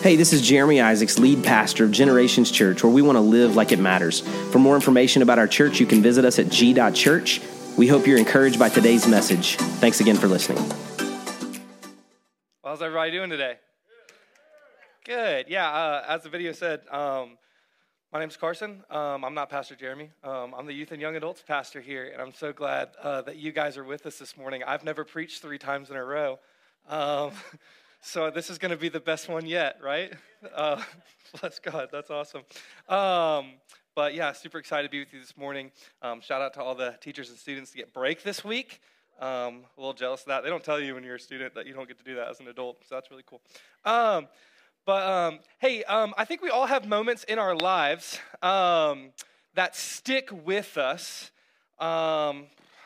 Hey, this is Jeremy Isaacs, lead pastor of Generations Church, where we want to live like it matters. For more information about our church, you can visit us at g.church. We hope you're encouraged by today's message. Thanks again for listening. How's everybody doing today? Good. Yeah, uh, as the video said, um, my name's Carson. Um, I'm not Pastor Jeremy. Um, I'm the youth and young adults pastor here, and I'm so glad uh, that you guys are with us this morning. I've never preached three times in a row. Um, So this is going to be the best one yet, right? Uh, bless God, that's awesome. Um, but yeah, super excited to be with you this morning. Um, shout out to all the teachers and students to get break this week. Um, a little jealous of that. They don't tell you when you're a student that you don't get to do that as an adult, so that's really cool. Um, but um, hey, um, I think we all have moments in our lives that stick with us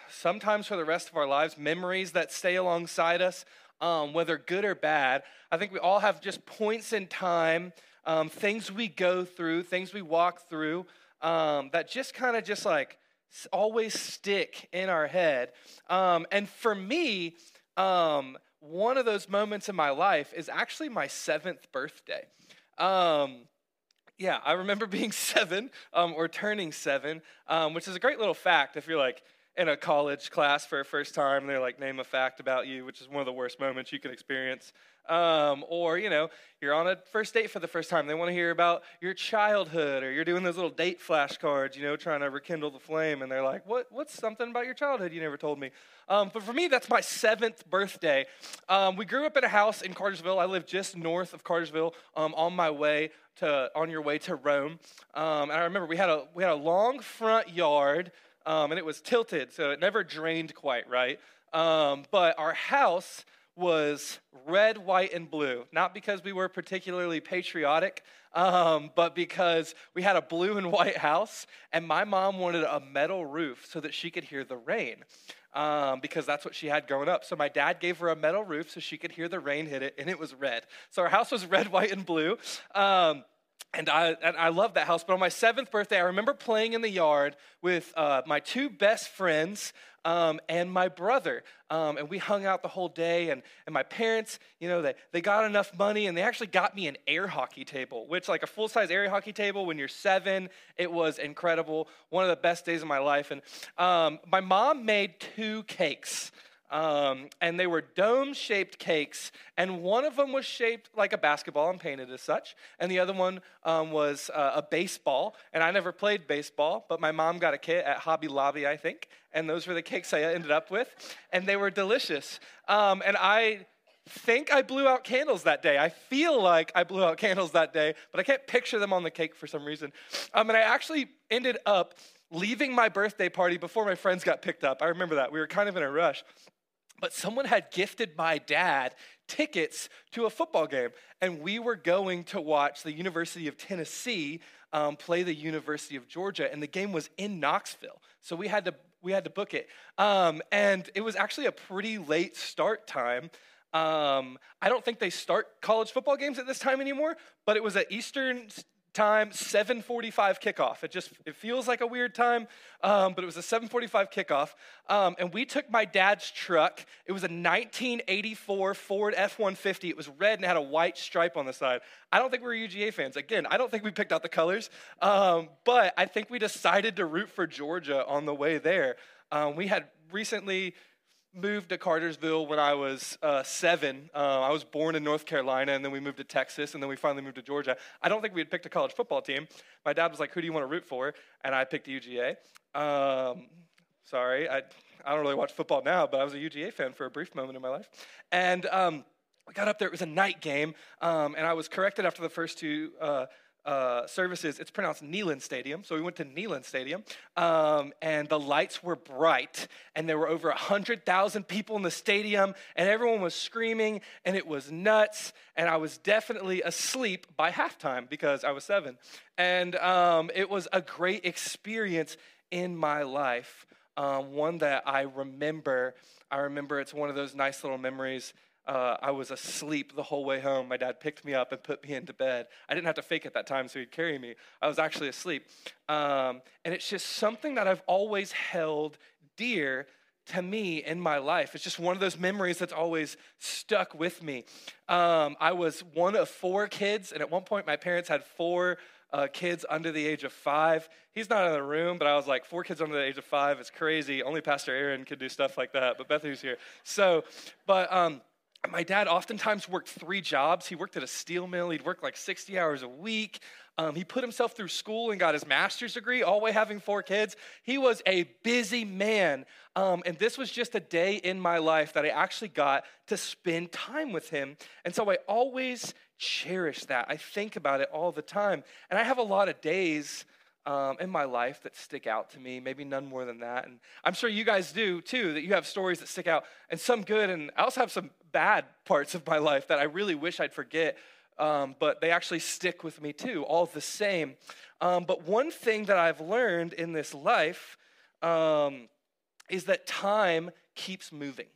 sometimes for the rest of our lives, memories that stay alongside us um, whether good or bad. I think we all have just points in time, um, things we go through, things we walk through um, that just kind of just like always stick in our head. Um, and for me, um, one of those moments in my life is actually my seventh birthday. Um, yeah, I remember being seven or turning seven, which is a great little fact if you're like, in a college class for a first time. They're like, name a fact about you, which is one of the worst moments you can experience. Um, or, you know, you're on a first date for the first time. They want to hear about your childhood, or you're doing those little date flashcards, you know, trying to rekindle the flame. And they're like, what, what's something about your childhood you never told me? Um, but for me, that's my seventh birthday. Um, we grew up in a house in Cartersville. I live just north of Cartersville um, on my way to, on your way to Rome. Um, and I remember we had a, we had a long front yard um, and it was tilted, so it never drained quite right. Um, but our house was red, white, and blue, not because we were particularly patriotic, um, but because we had a blue and white house, and my mom wanted a metal roof so that she could hear the rain. Um, because that's what she had growing up. So my dad gave her a metal roof so she could hear the rain hit it, and it was red. So our house was red, white, and blue. Um, and I, and I love that house. But on my seventh birthday, I remember playing in the yard with uh, my two best friends um, and my brother. Um, and we hung out the whole day. And, and my parents, you know, they, they got enough money and they actually got me an air hockey table, which, like a full size air hockey table when you're seven, it was incredible. One of the best days of my life. And um, my mom made two cakes. Um, and they were dome shaped cakes, and one of them was shaped like a basketball and painted as such, and the other one um, was uh, a baseball. And I never played baseball, but my mom got a kit at Hobby Lobby, I think, and those were the cakes I ended up with, and they were delicious. Um, and I think I blew out candles that day. I feel like I blew out candles that day, but I can't picture them on the cake for some reason. Um, and I actually ended up leaving my birthday party before my friends got picked up. I remember that. We were kind of in a rush but someone had gifted my dad tickets to a football game, and we were going to watch the University of Tennessee um, play the University of Georgia, and the game was in Knoxville, so we had to we had to book it, um, and it was actually a pretty late start time. Um, I don't think they start college football games at this time anymore, but it was at Eastern time 7.45 kickoff. It just it feels like a weird time um, but it was a 7.45 kickoff. Um, and we took my dad's truck. It was a 1984 ford f-150 it was red and had a white stripe on the side. I don't think we were uga fans. Again i don't think we picked out the colors. Um, but i think we decided to root for georgia on the way there. Um, we had recently moved to Cartersville when I was uh, seven. Uh, I was born in North Carolina, and then we moved to Texas, and then we finally moved to Georgia. I don't think we had picked a college football team. My dad was like, "Who do you want to root for?" And I picked UGA. Um, sorry, I I don't really watch football now, but I was a UGA fan for a brief moment in my life, and. Um, we got up there, it was a night game, um, and I was corrected after the first two uh, uh, services, it's pronounced Neyland Stadium. So we went to Neyland Stadium, um, and the lights were bright, and there were over 100,000 people in the stadium, and everyone was screaming, and it was nuts. And I was definitely asleep by halftime because I was seven. And um, it was a great experience in my life, um, one that I remember. I remember it's one of those nice little memories uh, I was asleep the whole way home. My dad picked me up and put me into bed. I didn't have to fake it that time, so he'd carry me. I was actually asleep. Um, and it's just something that I've always held dear to me in my life. It's just one of those memories that's always stuck with me. Um, I was one of four kids, and at one point, my parents had four uh, kids under the age of five. He's not in the room, but I was like, four kids under the age of five It's crazy. Only Pastor Aaron could do stuff like that, but Bethany's here. So, but um, my dad oftentimes worked three jobs. He worked at a steel mill. He'd work like 60 hours a week. Um, he put himself through school and got his master's degree, all way having four kids. He was a busy man. Um, and this was just a day in my life that I actually got to spend time with him. And so I always cherish that. I think about it all the time. And I have a lot of days um, in my life that stick out to me, maybe none more than that. And I'm sure you guys do too, that you have stories that stick out, and some good, and I also have some bad parts of my life that I really wish I'd forget, um, but they actually stick with me too, all the same. Um, but one thing that I've learned in this life um, is that time keeps moving.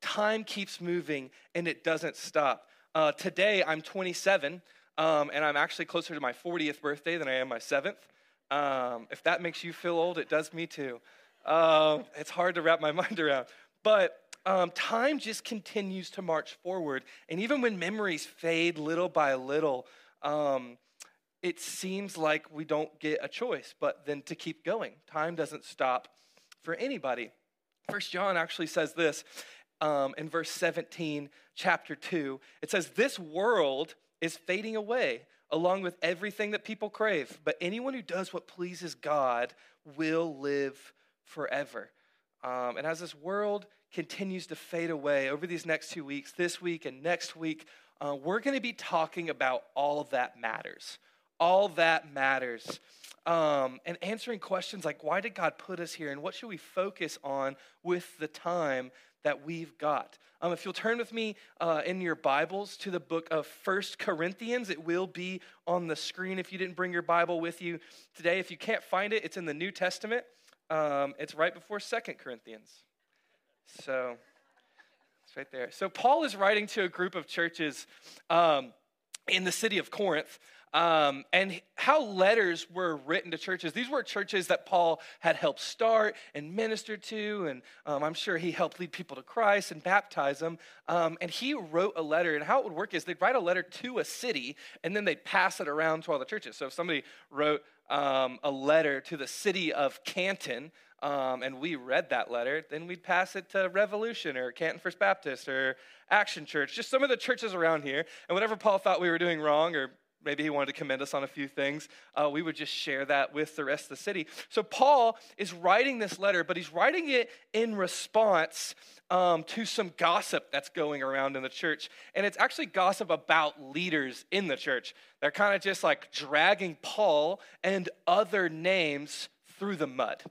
Time keeps moving and it doesn't stop. Uh, today, I'm 27. Um, and I'm actually closer to my 40th birthday than I am my seventh. Um, if that makes you feel old, it does me too. Uh, it's hard to wrap my mind around. But um, time just continues to march forward. And even when memories fade little by little, um, it seems like we don't get a choice but then to keep going. Time doesn't stop for anybody. First John actually says this um, in verse 17, chapter 2. It says, This world is fading away along with everything that people crave. But anyone who does what pleases God will live forever. Um, and as this world continues to fade away over these next two weeks, this week and next week, uh, we're going to be talking about all that matters. All that matters. Um, and answering questions like why did God put us here and what should we focus on with the time that we've got. Um, if you'll turn with me uh, in your Bibles to the book of First Corinthians, it will be on the screen if you didn't bring your Bible with you today. If you can't find it, it's in the New Testament. Um, it's right before Second Corinthians. So it's right there. So Paul is writing to a group of churches um, in the city of Corinth. Um, and how letters were written to churches. These were churches that Paul had helped start and minister to, and um, I'm sure he helped lead people to Christ and baptize them. Um, and he wrote a letter, and how it would work is they'd write a letter to a city, and then they'd pass it around to all the churches. So if somebody wrote um, a letter to the city of Canton, um, and we read that letter, then we'd pass it to Revolution or Canton First Baptist or Action Church, just some of the churches around here. And whatever Paul thought we were doing wrong or maybe he wanted to commend us on a few things, uh, we would just share that with the rest of the city. So Paul is writing this letter, but he's writing it in response um, to some gossip that's going around in the church. And it's actually gossip about leaders in the church. They're kind of just like dragging Paul and other names through the mud.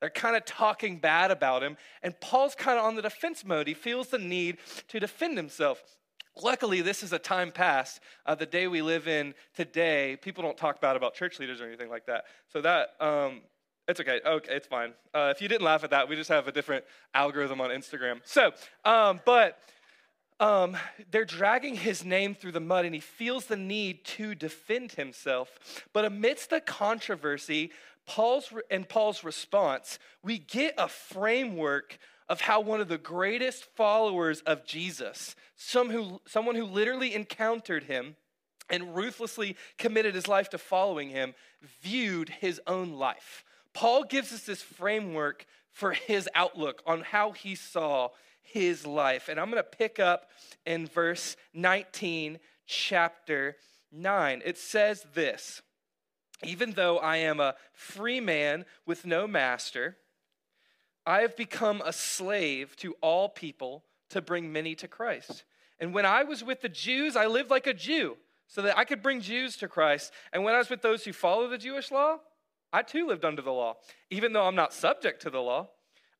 They're kind of talking bad about him, and Paul's kind of on the defense mode. He feels the need to defend himself. Luckily, this is a time past. Uh, the day we live in today, people don't talk bad about church leaders or anything like that. So that um, it's okay. Okay, it's fine. Uh, if you didn't laugh at that, we just have a different algorithm on Instagram. So, um, but um, they're dragging his name through the mud, and he feels the need to defend himself. But amidst the controversy, Paul's and Paul's response, we get a framework of how one of the greatest followers of Jesus, some who, someone who literally encountered him and ruthlessly committed his life to following him, viewed his own life. Paul gives us this framework for his outlook on how he saw his life. And I'm going to pick up in verse 19, chapter 9. It says this Even though I am a free man with no master, I have become a slave to all people to bring many to Christ. And when I was with the Jews, I lived like a Jew so that I could bring Jews to Christ. And when I was with those who follow the Jewish law, I too lived under the law, even though I'm not subject to the law.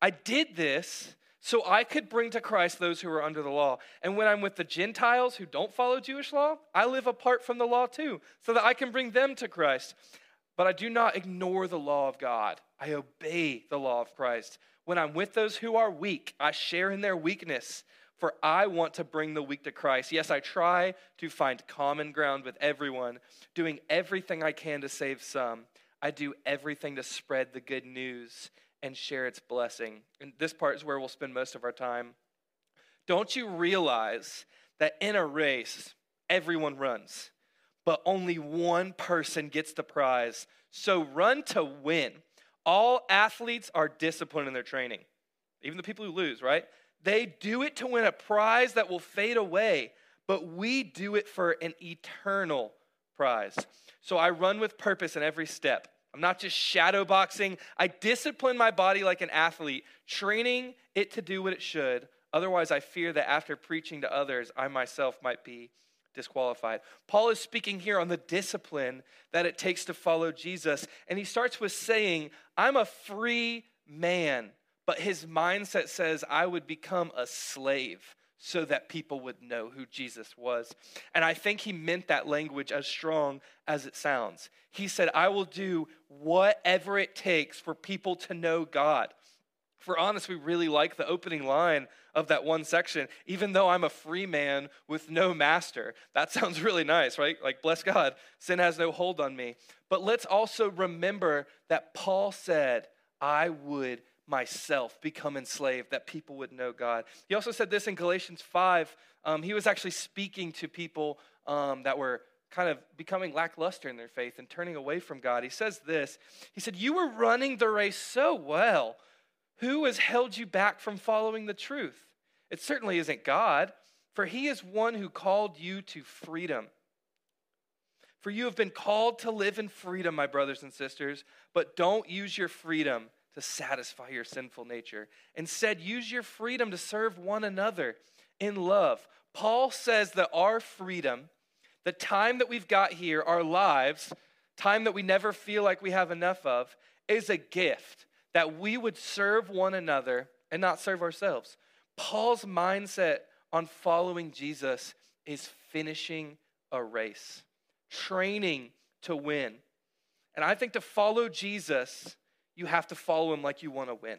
I did this so I could bring to Christ those who are under the law. And when I'm with the Gentiles who don't follow Jewish law, I live apart from the law too, so that I can bring them to Christ. But I do not ignore the law of God, I obey the law of Christ. When I'm with those who are weak, I share in their weakness, for I want to bring the weak to Christ. Yes, I try to find common ground with everyone, doing everything I can to save some. I do everything to spread the good news and share its blessing. And this part is where we'll spend most of our time. Don't you realize that in a race, everyone runs, but only one person gets the prize? So run to win. All athletes are disciplined in their training, even the people who lose, right? They do it to win a prize that will fade away, but we do it for an eternal prize. So I run with purpose in every step. I'm not just shadow boxing. I discipline my body like an athlete, training it to do what it should. Otherwise, I fear that after preaching to others, I myself might be disqualified. Paul is speaking here on the discipline that it takes to follow Jesus. And he starts with saying, I'm a free man. But his mindset says, I would become a slave so that people would know who Jesus was. And I think he meant that language as strong as it sounds. He said, I will do whatever it takes for people to know God. For honest, we really like the opening line of that one section. Even though I'm a free man with no master. That sounds really nice, right? Like, bless God, sin has no hold on me. But let's also remember that Paul said, I would myself become enslaved, that people would know God. He also said this in Galatians 5. Um, he was actually speaking to people um, that were kind of becoming lackluster in their faith and turning away from God. He says this He said, You were running the race so well. Who has held you back from following the truth? It certainly isn't God, for he is one who called you to freedom. For you have been called to live in freedom, my brothers and sisters, but don't use your freedom to satisfy your sinful nature. Instead, use your freedom to serve one another in love. Paul says that our freedom, the time that we've got here, our lives, time that we never feel like we have enough of, is a gift that we would serve one another and not serve ourselves. Paul's mindset on following Jesus is finishing a race, training to win. And I think to follow Jesus, you have to follow him like you want to win.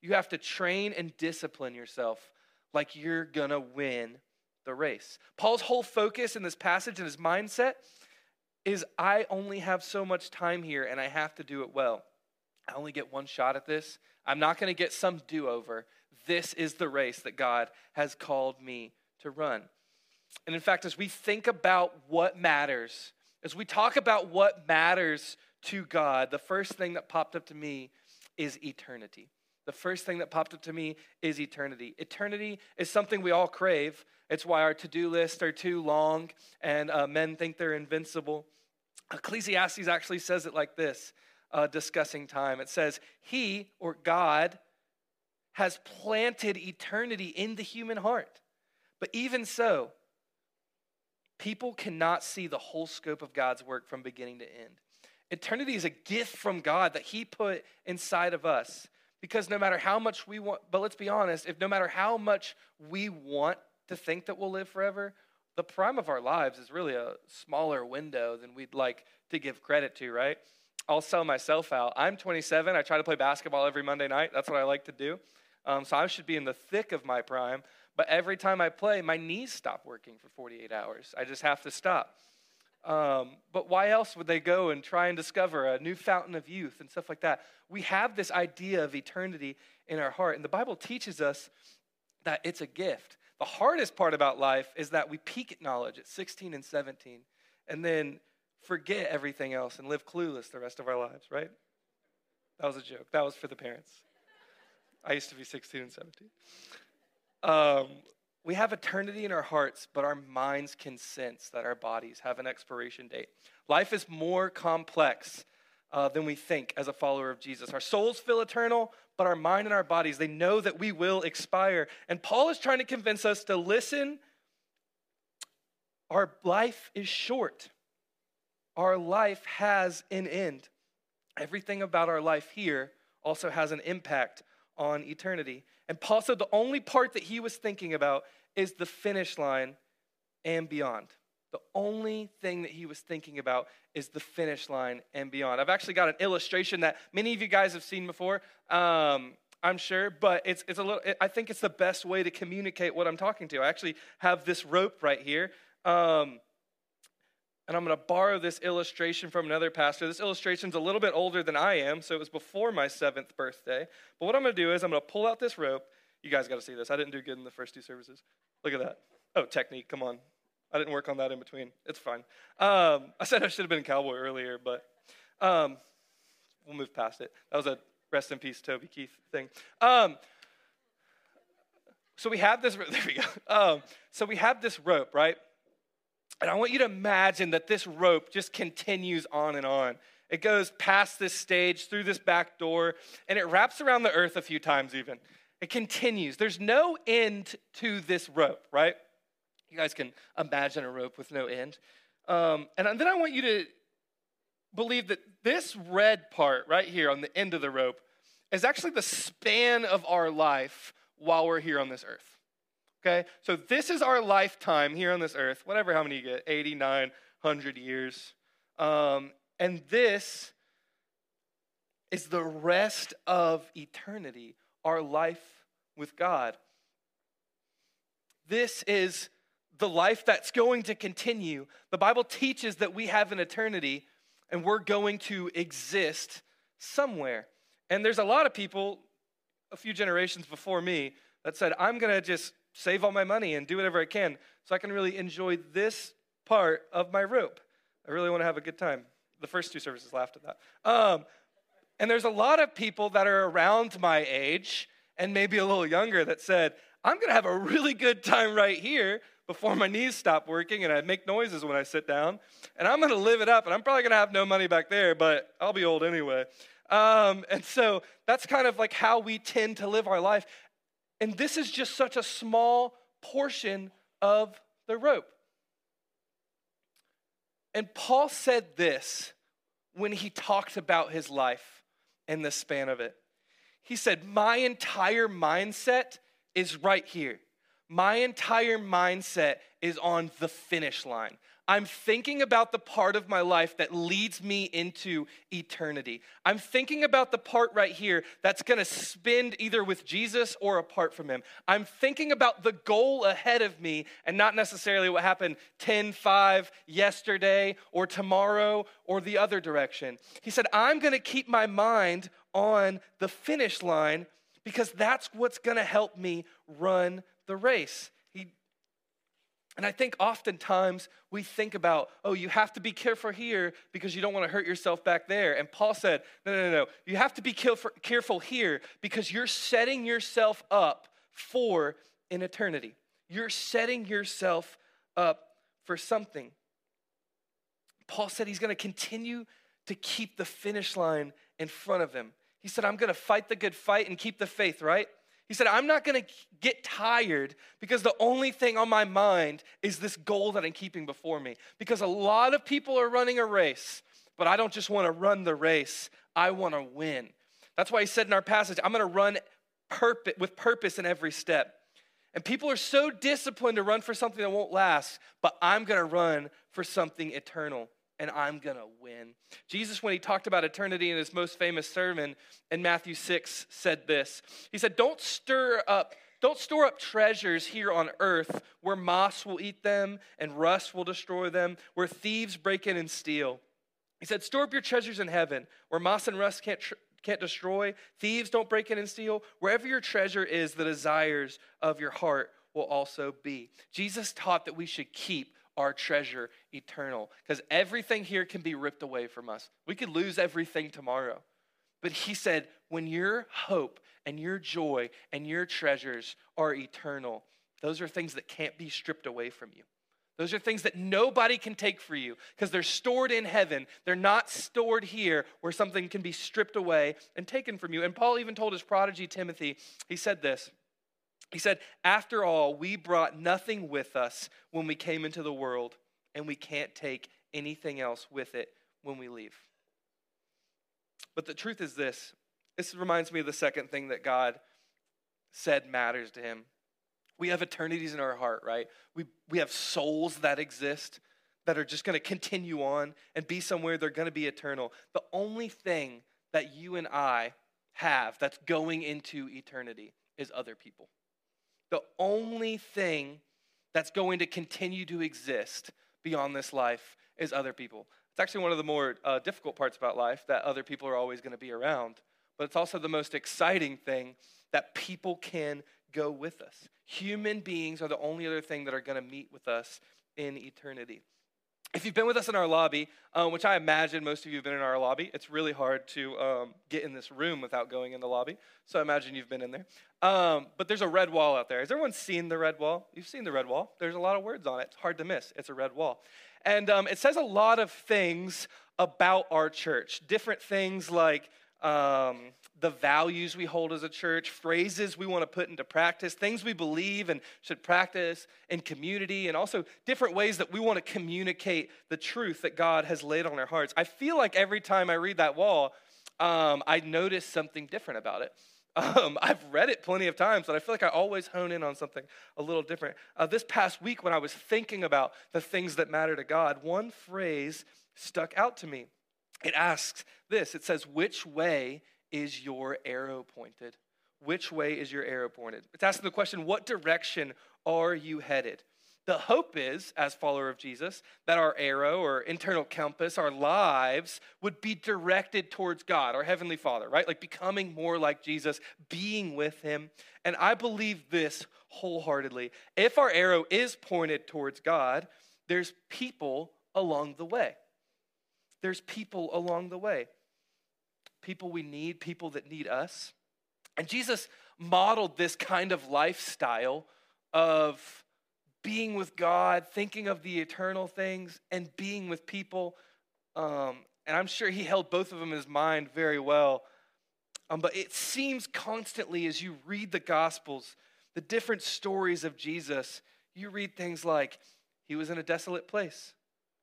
You have to train and discipline yourself like you're going to win the race. Paul's whole focus in this passage and his mindset is I only have so much time here and I have to do it well. I only get one shot at this. I'm not going to get some do over. This is the race that God has called me to run. And in fact, as we think about what matters, as we talk about what matters to God, the first thing that popped up to me is eternity. The first thing that popped up to me is eternity. Eternity is something we all crave. It's why our to do lists are too long and uh, men think they're invincible. Ecclesiastes actually says it like this uh, discussing time. It says, He or God has planted eternity in the human heart. But even so, people cannot see the whole scope of God's work from beginning to end. Eternity is a gift from God that He put inside of us. Because no matter how much we want, but let's be honest, if no matter how much we want to think that we'll live forever, the prime of our lives is really a smaller window than we'd like to give credit to, right? I'll sell myself out. I'm 27. I try to play basketball every Monday night. That's what I like to do. Um, so I should be in the thick of my prime. But every time I play, my knees stop working for 48 hours. I just have to stop. Um, but why else would they go and try and discover a new fountain of youth and stuff like that? We have this idea of eternity in our heart. And the Bible teaches us that it's a gift. The hardest part about life is that we peak at knowledge at 16 and 17. And then forget everything else and live clueless the rest of our lives, right? That was a joke. That was for the parents. I used to be 16 and 17. Um, we have eternity in our hearts, but our minds can sense that our bodies have an expiration date. Life is more complex uh, than we think as a follower of Jesus. Our souls feel eternal, but our mind and our bodies, they know that we will expire. And Paul is trying to convince us to listen. Our life is short our life has an end. Everything about our life here also has an impact on eternity. And Paul said the only part that he was thinking about is the finish line and beyond. The only thing that he was thinking about is the finish line and beyond. I've actually got an illustration that many of you guys have seen before, um, I'm sure, but it's, it's a little, I think it's the best way to communicate what I'm talking to. I actually have this rope right here. Um, and I'm going to borrow this illustration from another pastor. This illustration's a little bit older than I am, so it was before my seventh birthday. But what I'm going to do is I'm going to pull out this rope. You guys got to see this. I didn't do good in the first two services. Look at that. Oh, technique. Come on. I didn't work on that in between. It's fine. Um, I said I should have been a cowboy earlier, but um, we'll move past it. That was a rest in peace, Toby Keith thing. Um, so we have this. There we go. Um, so we have this rope, right? And I want you to imagine that this rope just continues on and on. It goes past this stage, through this back door, and it wraps around the earth a few times, even. It continues. There's no end to this rope, right? You guys can imagine a rope with no end. Um, and then I want you to believe that this red part right here on the end of the rope is actually the span of our life while we're here on this earth. Okay? So this is our lifetime here on this earth, whatever how many you get, 89, 100 years. Um, and this is the rest of eternity, our life with God. This is the life that's going to continue. The Bible teaches that we have an eternity and we're going to exist somewhere. And there's a lot of people, a few generations before me, that said, I'm going to just save all my money and do whatever I can so I can really enjoy this part of my rope. I really want to have a good time. The first two services laughed at that. Um, and there's a lot of people that are around my age and maybe a little younger that said, I'm going to have a really good time right here before my knees stop working and I make noises when I sit down. And I'm going to live it up. And I'm probably going to have no money back there, but I'll be old anyway. Um, and so that's kind of like how we tend to live our life. And this is just such a small portion of the rope. And Paul said this when he talked about his life and the span of it. He said, My entire mindset is right here. My entire mindset is on the finish line. I'm thinking about the part of my life that leads me into eternity. I'm thinking about the part right here that's to spend either with Jesus or apart from him. I'm thinking about the goal ahead of me and not necessarily what happened 10, 5, yesterday, or tomorrow, or the other direction. He said, I'm to keep my mind on the finish line because that's what's to help me run the race. And I think oftentimes we think about, oh, you have to be careful here because you don't want to hurt yourself back there. And Paul said, no, no, no, no. You have to be careful here because you're setting yourself up for an eternity. You're setting yourself up for something. Paul said he's going to continue to keep the finish line in front of him. He said, I'm going to fight the good fight and keep the faith, right? He said, I'm not to get tired because the only thing on my mind is this goal that I'm keeping before me. Because a lot of people are running a race, but I don't just want to run the race, I want to win. That's why he said in our passage, I'm to run with purpose in every step. And people are so disciplined to run for something that won't last, but I'm to run for something eternal and I'm going to win. Jesus, when he talked about eternity in his most famous sermon in Matthew 6, said this He said, Don't stir up. Don't store up treasures here on earth where moss will eat them and rust will destroy them, where thieves break in and steal. He said, Store up your treasures in heaven where moss and rust can't, tr- can't destroy, thieves don't break in and steal. Wherever your treasure is, the desires of your heart will also be. Jesus taught that we should keep our treasure eternal. Because everything here can be ripped away from us. We could lose everything tomorrow. But he said, when your hope and your joy and your treasures are eternal, those are things that can't be stripped away from you. Those are things that nobody can take for you because they're stored in heaven. They're not stored here where something can be stripped away and taken from you. And Paul even told his prodigy Timothy, he said this he said, After all, we brought nothing with us when we came into the world, and we can't take anything else with it when we leave. But the truth is this this reminds me of the second thing that God said matters to him. We have eternities in our heart, right? We, we have souls that exist that are just going to continue on and be somewhere they're going to be eternal. The only thing that you and I have that's going into eternity is other people. The only thing that's going to continue to exist beyond this life is other people. It's actually one of the more uh, difficult parts about life that other people are always going to be around. But it's also the most exciting thing that people can go with us. Human beings are the only other thing that are going to meet with us in eternity. If you've been with us in our lobby, um, which I imagine most of you have been in our lobby, it's really hard to um, get in this room without going in the lobby. So I imagine you've been in there. Um, but there's a red wall out there. Has everyone seen the red wall? You've seen the red wall. There's a lot of words on it. It's hard to miss. It's a red wall. And um, it says a lot of things about our church, different things like um, the values we hold as a church, phrases we want to put into practice, things we believe and should practice in community, and also different ways that we want to communicate the truth that God has laid on our hearts. I feel like every time I read that wall, um, I notice something different about it. Um, I've read it plenty of times, but I feel like I always hone in on something a little different. Uh, this past week, when I was thinking about the things that matter to God, one phrase stuck out to me. It asks this it says, Which way is your arrow pointed? Which way is your arrow pointed? It's asking the question, what direction are you headed? The hope is, as follower of Jesus, that our arrow or internal compass, our lives, would be directed towards God, our Heavenly Father, right? Like becoming more like Jesus, being with Him. And I believe this wholeheartedly. If our arrow is pointed towards God, there's people along the way. There's people along the way people we need, people that need us. And Jesus modeled this kind of lifestyle of being with God, thinking of the eternal things, and being with people. Um, and I'm sure he held both of them in his mind very well. Um, but it seems constantly as you read the Gospels, the different stories of Jesus, you read things like he was in a desolate place,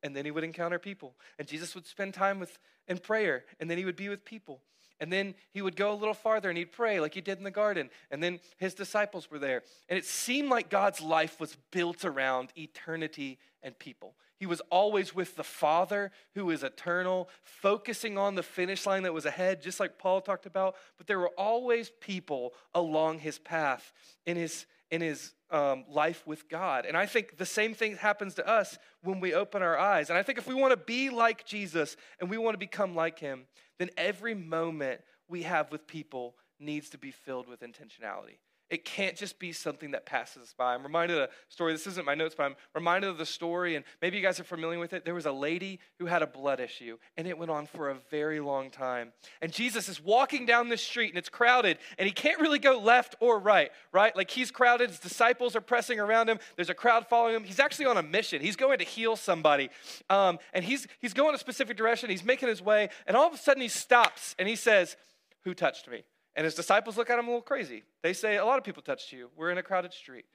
and then he would encounter people. And Jesus would spend time with in prayer, and then he would be with people. And then he would go a little farther and he'd pray like he did in the garden. And then his disciples were there. And it seemed like God's life was built around eternity and people. He was always with the Father who is eternal, focusing on the finish line that was ahead, just like Paul talked about. But there were always people along his path in his, in his um, life with God. And I think the same thing happens to us when we open our eyes. And I think if we want to be like Jesus and we want to become like him, then every moment we have with people needs to be filled with intentionality. It can't just be something that passes by. I'm reminded of a story. This isn't my notes, but I'm reminded of the story, and maybe you guys are familiar with it. There was a lady who had a blood issue, and it went on for a very long time. And Jesus is walking down the street, and it's crowded, and he can't really go left or right, right? Like he's crowded, his disciples are pressing around him, there's a crowd following him. He's actually on a mission. He's going to heal somebody, um, and he's, he's going a specific direction. He's making his way, and all of a sudden he stops and he says, Who touched me? And his disciples look at him a little crazy. They say, A lot of people touched you. We're in a crowded street.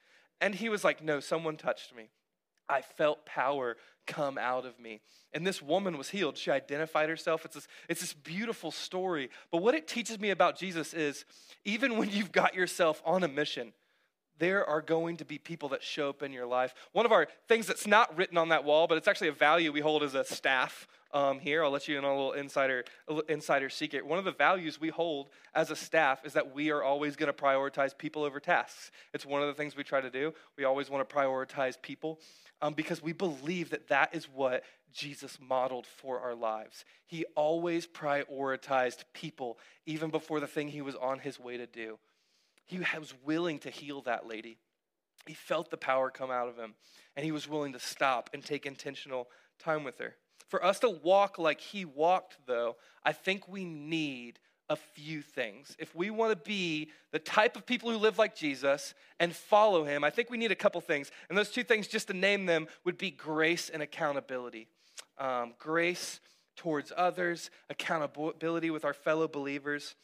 And he was like, No, someone touched me. I felt power come out of me. And this woman was healed. She identified herself. It's this, it's this beautiful story. But what it teaches me about Jesus is even when you've got yourself on a mission, there are going to be people that show up in your life. One of our things that's not written on that wall, but it's actually a value we hold as a staff um, here. I'll let you in on a little insider, a little insider secret. One of the values we hold as a staff is that we are always going to prioritize people over tasks. It's one of the things we try to do. We always want to prioritize people um, because we believe that that is what Jesus modeled for our lives. He always prioritized people even before the thing he was on his way to do. He was willing to heal that lady. He felt the power come out of him, and he was willing to stop and take intentional time with her. For us to walk like he walked, though, I think we need a few things. If we want to be the type of people who live like Jesus and follow him, I think we need a couple things. And those two things, just to name them, would be grace and accountability. Um, grace towards others, accountability with our fellow believers.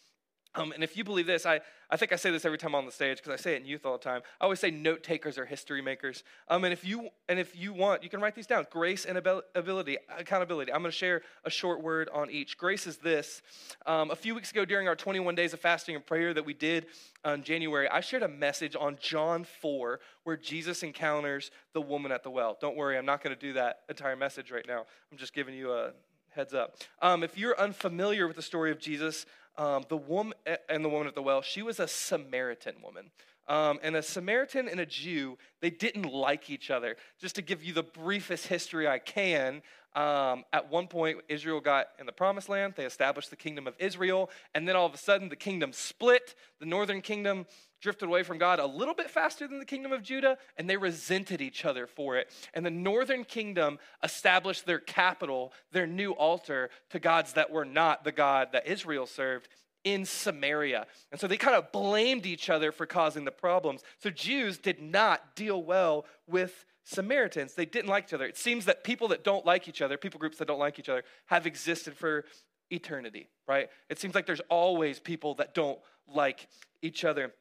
Um, and if you believe this, I, I think I say this every time on the stage because I say it in youth all the time. I always say note takers are history makers. Um, and if you and if you want, you can write these down: grace and ability, accountability. I'm going to share a short word on each. Grace is this. Um, a few weeks ago, during our 21 days of fasting and prayer that we did in January, I shared a message on John 4 where Jesus encounters the woman at the well. Don't worry, I'm not going to do that entire message right now. I'm just giving you a heads up. Um, if you're unfamiliar with the story of Jesus, um, the woman and the woman at the well, she was a Samaritan woman. Um, and a Samaritan and a Jew, they didn't like each other. Just to give you the briefest history I can, um, at one point, Israel got in the promised land. They established the kingdom of Israel. And then all of a sudden, the kingdom split. The northern kingdom drifted away from God a little bit faster than the kingdom of Judah, and they resented each other for it. And the northern kingdom established their capital, their new altar, to gods that were not the God that Israel served in Samaria. And so they kind of blamed each other for causing the problems. So Jews did not deal well with Samaritans. They didn't like each other. It seems that people that don't like each other, people groups that don't like each other, have existed for eternity, right? It seems like there's always people that don't like each other.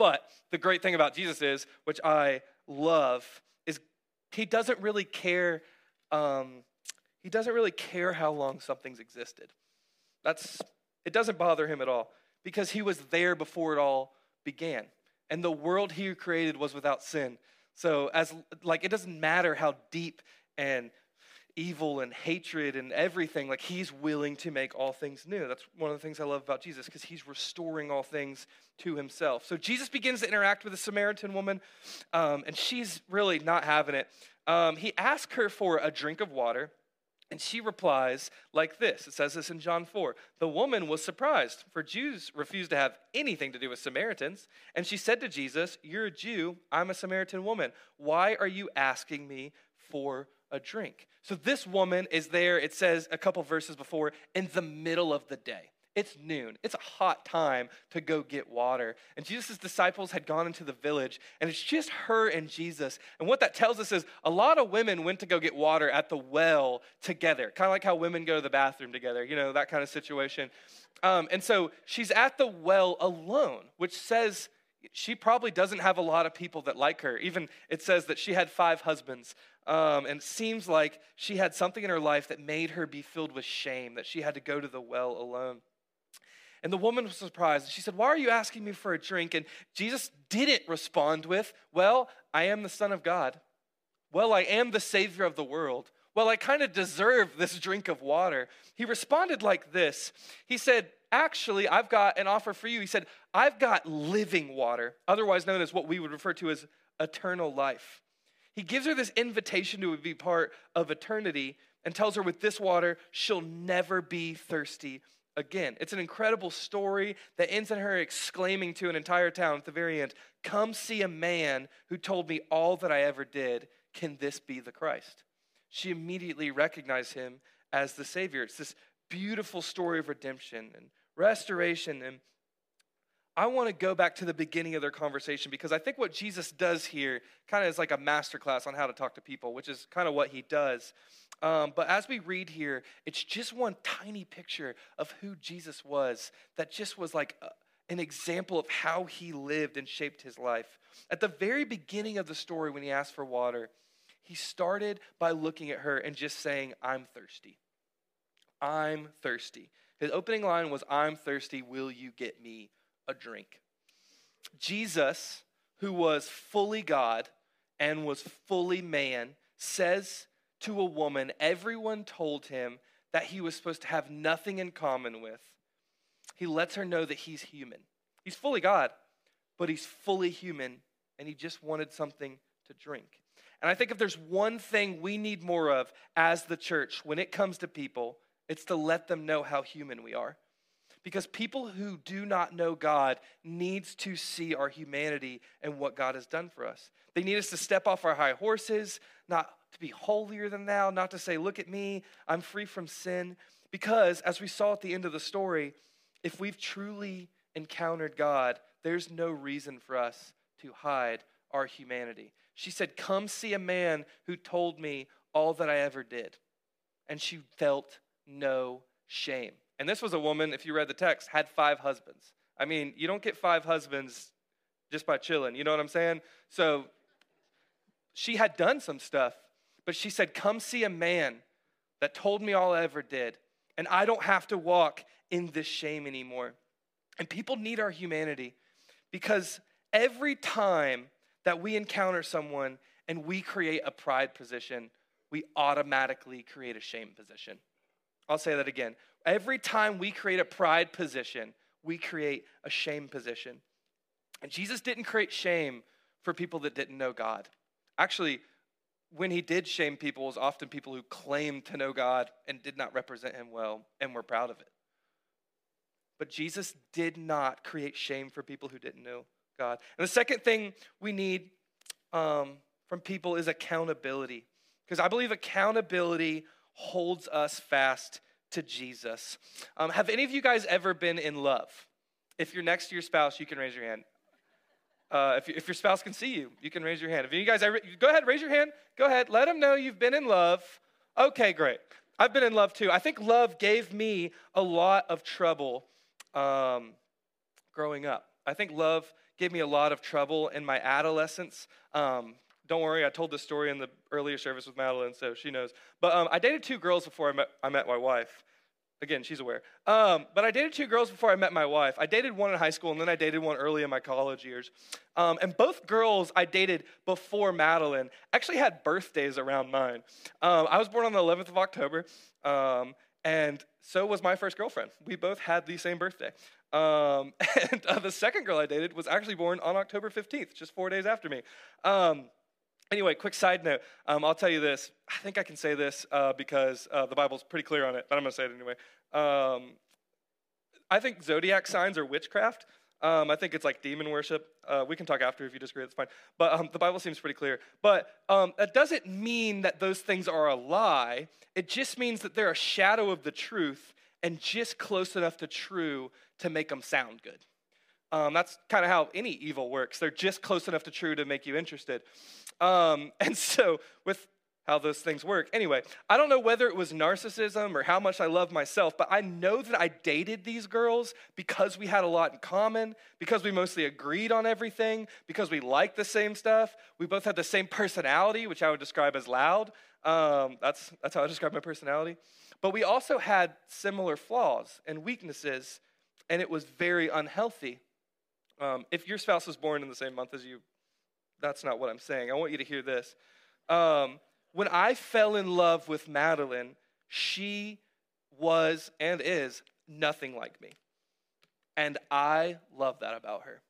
But the great thing about Jesus is, which I love, is he doesn't really care. Um, he doesn't really care how long something's existed. That's it doesn't bother him at all because he was there before it all began, and the world he created was without sin. So as like it doesn't matter how deep and evil and hatred and everything. Like he's willing to make all things new. That's one of the things I love about Jesus because he's restoring all things to himself. So Jesus begins to interact with a Samaritan woman, um, and she's really not having it. Um, he asks her for a drink of water. And she replies like this. It says this in John 4. The woman was surprised, for Jews refused to have anything to do with Samaritans. And she said to Jesus, You're a Jew, I'm a Samaritan woman. Why are you asking me for a drink. So this woman is there, it says a couple verses before, in the middle of the day. It's noon. It's a hot time to go get water. And Jesus' disciples had gone into the village, and it's just her and Jesus. And what that tells us is a lot of women went to go get water at the well together, kind of like how women go to the bathroom together, you know, that kind of situation. Um, and so she's at the well alone, which says she probably doesn't have a lot of people that like her. Even it says that she had five husbands. Um, and it seems like she had something in her life that made her be filled with shame, that she had to go to the well alone. And the woman was surprised. She said, Why are you asking me for a drink? And Jesus didn't respond with, Well, I am the Son of God. Well, I am the Savior of the world. Well, I kind of deserve this drink of water. He responded like this He said, Actually, I've got an offer for you. He said, I've got living water, otherwise known as what we would refer to as eternal life. He gives her this invitation to be part of eternity and tells her with this water, she'll never be thirsty again. It's an incredible story that ends in her exclaiming to an entire town at the very end Come see a man who told me all that I ever did. Can this be the Christ? She immediately recognized him as the Savior. It's this beautiful story of redemption and restoration and I want to go back to the beginning of their conversation because I think what Jesus does here kind of is like a masterclass on how to talk to people, which is kind of what he does. Um, but as we read here, it's just one tiny picture of who Jesus was that just was like a, an example of how he lived and shaped his life. At the very beginning of the story, when he asked for water, he started by looking at her and just saying, I'm thirsty. I'm thirsty. His opening line was, I'm thirsty. Will you get me a drink. Jesus, who was fully God and was fully man, says to a woman everyone told him that he was supposed to have nothing in common with. He lets her know that he's human. He's fully God, but he's fully human, and he just wanted something to drink. And I think if there's one thing we need more of as the church when it comes to people, it's to let them know how human we are because people who do not know God needs to see our humanity and what God has done for us. They need us to step off our high horses, not to be holier than thou, not to say, "Look at me, I'm free from sin." Because as we saw at the end of the story, if we've truly encountered God, there's no reason for us to hide our humanity. She said, Come see a man who told me all that I ever did. And she felt no shame. And this was a woman, if you read the text, had five husbands. I mean, you don't get five husbands just by chilling, you know what I'm saying? So she had done some stuff, but she said, Come see a man that told me all I ever did, and I don't have to walk in this shame anymore. And people need our humanity because every time that we encounter someone and we create a pride position, we automatically create a shame position. I'll say that again. Every time we create a pride position, we create a shame position. And Jesus didn't create shame for people that didn't know God. Actually, when he did shame people, it was often people who claimed to know God and did not represent him well and were proud of it. But Jesus did not create shame for people who didn't know God. And the second thing we need um, from people is accountability. Because I believe accountability holds us fast to Jesus. Um, have any of you guys ever been in love? If you're next to your spouse, you can raise your hand. Uh, if, if your spouse can see you, you can raise your hand. If you guys ever, go ahead, raise your hand. Go ahead, let them know you've been in love. Okay, great. I've been in love too. I think love gave me a lot of trouble um, growing up. I think love gave me a lot of trouble in my adolescence. Um, don't worry, I told this story in the earlier service with Madeline, so she knows. But um, I dated two girls before I met, I met my wife. Again, she's aware. Um, but I dated two girls before I met my wife. I dated one in high school, and then I dated one early in my college years. Um, and both girls I dated before Madeline actually had birthdays around mine. Um, I was born on the 11th of October, um, and so was my first girlfriend. We both had the same birthday. Um, and uh, the second girl I dated was actually born on October 15th, just four days after me. Anyway, quick side note. Um, I'll tell you this. I think I can say this uh, because uh, the Bible's pretty clear on it, but I'm going to say it anyway. Um, I think zodiac signs are witchcraft. Um, I think it's like demon worship. Uh, we can talk after if you disagree, that's fine. But um, the Bible seems pretty clear. But um, that doesn't mean that those things are a lie. It just means that they're a shadow of the truth and just close enough to true to make them sound good. Um, that's kind of how any evil works. They're just close enough to true to make you interested. Um, and so, with how those things work. Anyway, I don't know whether it was narcissism or how much I love myself, but I know that I dated these girls because we had a lot in common, because we mostly agreed on everything, because we liked the same stuff. We both had the same personality, which I would describe as loud. Um, that's, that's how I describe my personality. But we also had similar flaws and weaknesses, and it was very unhealthy. Um, if your spouse was born in the same month as you, that's not what I'm saying. I want you to hear this. Um, when I fell in love with Madeline, she was and is nothing like me. And I love that about her.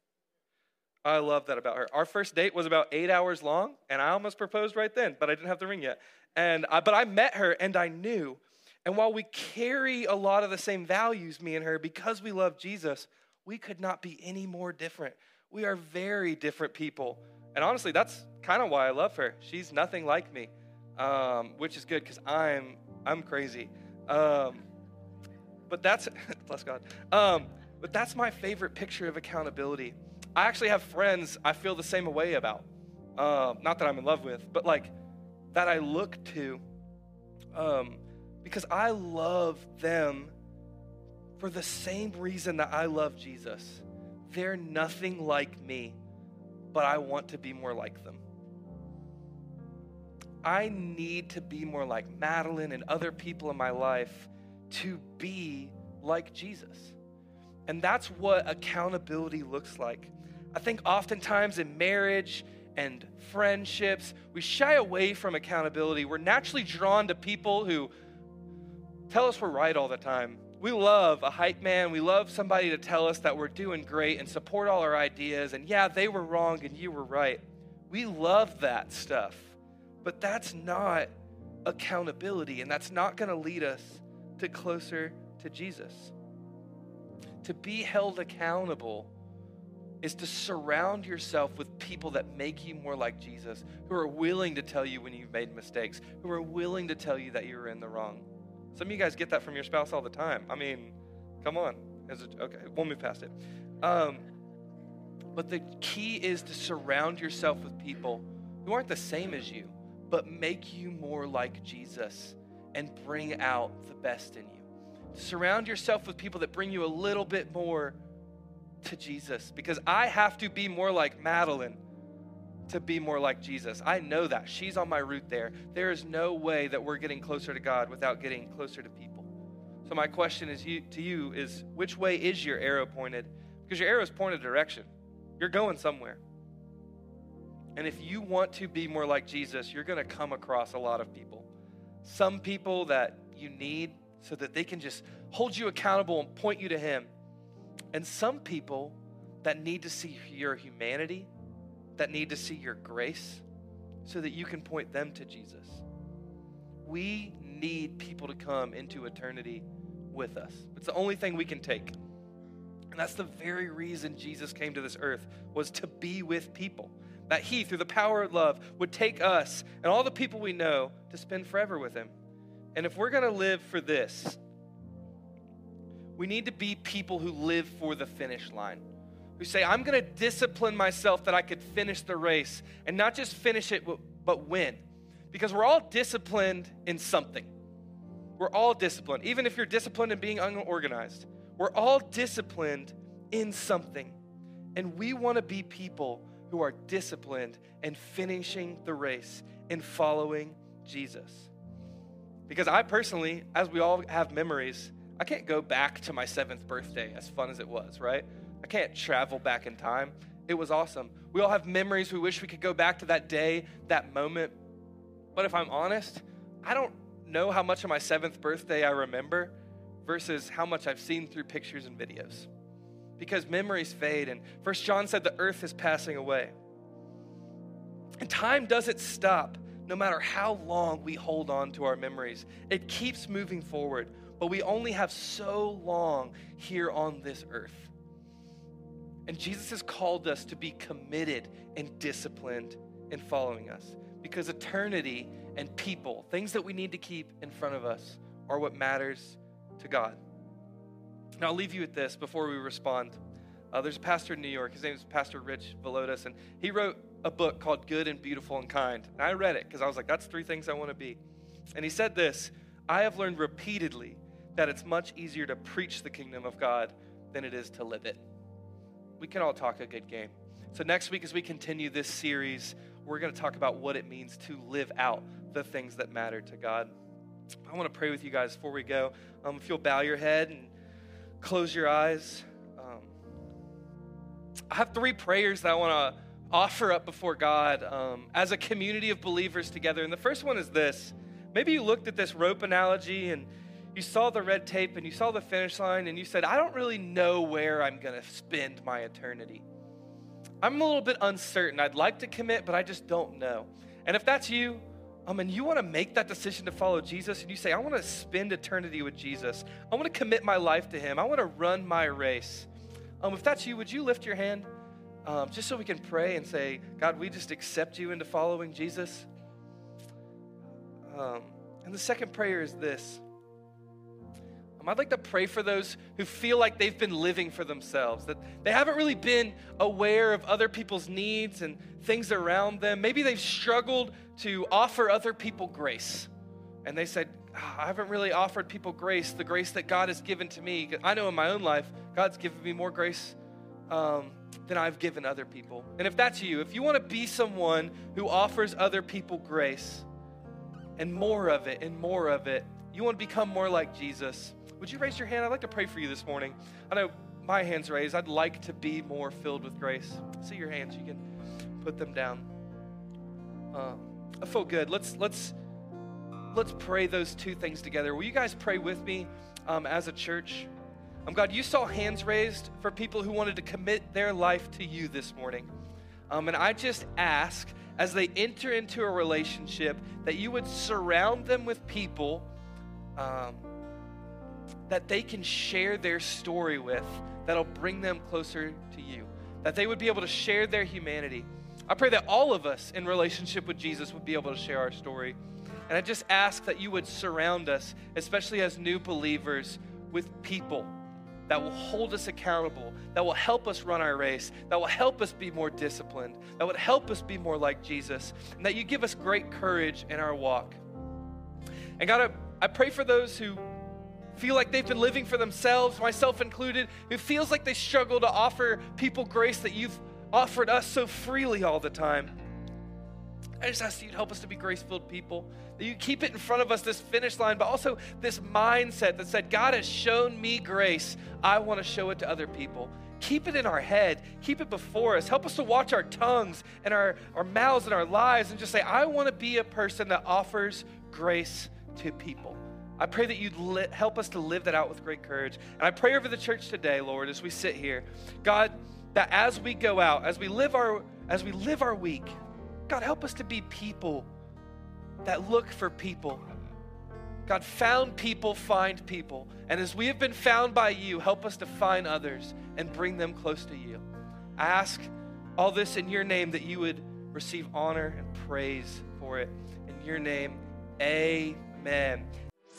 I love that about her. Our first date was about eight hours long, and I almost proposed right then, but I didn't have the ring yet. And I, but I met her, and I knew. And while we carry a lot of the same values, me and her, because we love Jesus, we could not be any more different. We are very different people. And honestly, that's kind of why I love her. She's nothing like me, um, which is good because I'm I'm crazy. Um, but that's bless God. Um, but that's my favorite picture of accountability. I actually have friends I feel the same way about. Uh, not that I'm in love with, but like that I look to um, because I love them for the same reason that I love Jesus. They're nothing like me, but I want to be more like them. I need to be more like Madeline and other people in my life to be like Jesus. And that's what accountability looks like. I think oftentimes in marriage and friendships, we shy away from accountability. We're naturally drawn to people who tell us we're right all the time we love a hype man. We love somebody to tell us that we're doing great and support all our ideas. And yeah, they were wrong and you were right. We love that stuff. But that's not accountability, and that's not going to lead us to closer to Jesus. To be held accountable is to surround yourself with people that make you more like Jesus, who are willing to tell you when you've made mistakes, who are willing to tell you that you're in the wrong. Some of you guys get that from your spouse all the time. I mean, come on. Okay, we'll move past it. Um, but the key is to surround yourself with people who aren't the same as you, but make you more like Jesus and bring out the best in you. Surround yourself with people that bring you a little bit more to Jesus because I have to be more like Madeline to be more like Jesus. I know that. She's on my route there. There is no way that we're getting closer to God without getting closer to people. So my question is you, to you is which way is your arrow pointed? Because your arrow is pointed direction. You're going somewhere. And if you want to be more like Jesus, you're going to come across a lot of people. Some people that you need so that they can just hold you accountable and point you to him. And some people that need to see your humanity, that need to see your grace, so that you can point them to Jesus. We need people to come into eternity with us. It's the only thing we can take. And that's the very reason Jesus came to this earth was to be with people. That he through the power of love would take us and all the people we know to spend forever with him. And if we're going to live for this, we need to be people who live for the finish line. Who say, I'm going to discipline myself that I could finish the race and not just finish it, but win. Because we're all disciplined in something. We're all disciplined. Even if you're disciplined in being unorganized, we're all disciplined in something. And we want to be people who are disciplined and finishing the race and following Jesus. Because I personally, as we all have memories, I can't go back to my seventh birthday, as fun as it was, right? I can't travel back in time. It was awesome. We all have memories. We wish we could go back to that day, that moment. But if I'm honest, I don't know how much of my seventh birthday I remember versus how much I've seen through pictures and videos. Because memories fade, and First John said the earth is passing away. And time doesn't stop no matter how long we hold on to our memories. It keeps moving forward, but we only have so long here on this earth. And Jesus has called us to be committed and disciplined in following us because eternity and people, things that we need to keep in front of us, are what matters to God. Now, I'll leave you with this before we respond. Uh, there's a pastor in New York. His name is Pastor Rich Villodas, and he wrote a book called Good and Beautiful and Kind. And I read it because I was like, that's three things I want to be. And he said this I have learned repeatedly that it's much easier to preach the kingdom of God than it is to live it. We can all talk a good game. So, next week, as we continue this series, we're going to talk about what it means to live out the things that matter to God. I want to pray with you guys before we go. Um, if you'll bow your head and close your eyes. Um, I have three prayers that I want to offer up before God um, as a community of believers together. And the first one is this maybe you looked at this rope analogy and you saw the red tape and you saw the finish line and you said, I don't really know where I'm going to spend my eternity. I'm a little bit uncertain. I'd like to commit, but I just don't know. And if that's you, um, and you want to make that decision to follow Jesus, and you say, I want to spend eternity with Jesus, I want to commit my life to Him, I want to run my race. Um, if that's you, would you lift your hand um, just so we can pray and say, God, we just accept you into following Jesus? Um, and the second prayer is this I'd like to pray for those who feel like they've been living for themselves, that they haven't really been aware of other people's needs and things around them. Maybe they've struggled to offer other people grace. And they said, oh, I haven't really offered people grace, the grace that God has given to me. I know in my own life, God's given me more grace um, than I've given other people. And if that's you, if you want to be someone who offers other people grace and more of it and more of it, you want to become more like Jesus would you raise your hand? I'd like to pray for you this morning. I know my hand's raised. I'd like to be more filled with grace. See your hands. You can put them down. Uh, I feel good. Let's let's let's pray those two things together. Will you guys pray with me um, as a church? Um, God, you saw hands raised for people who wanted to commit their life to you this morning. Um, and I just ask as they enter into a relationship that you would surround them with people um, that they can share their story with that'll bring them closer to you, that they would be able to share their humanity. I pray that all of us in relationship with Jesus would be able to share our story. And I just ask that you would surround us, especially as new believers, with people that will hold us accountable, that will help us run our race, that will help us be more disciplined, that would help us be more like Jesus, and that you give us great courage in our walk. And God, I, I pray for those who feel like they've been living for themselves, myself included, who feels like they struggle to offer people grace that you've offered us so freely all the time. I just ask you to help us to be grace filled people. That you keep it in front of us, this finish line, but also this mindset that said, God has shown me grace. I want to show it to other people. Keep it in our head, keep it before us. Help us to watch our tongues and our, our mouths and our lives and just say, I want to be a person that offers grace to people. I pray that you'd help us to live that out with great courage. And I pray over the church today, Lord, as we sit here. God, that as we go out, as we live our as we live our week, God help us to be people that look for people. God, found people find people. And as we have been found by you, help us to find others and bring them close to you. I ask all this in your name that you would receive honor and praise for it. In your name, amen.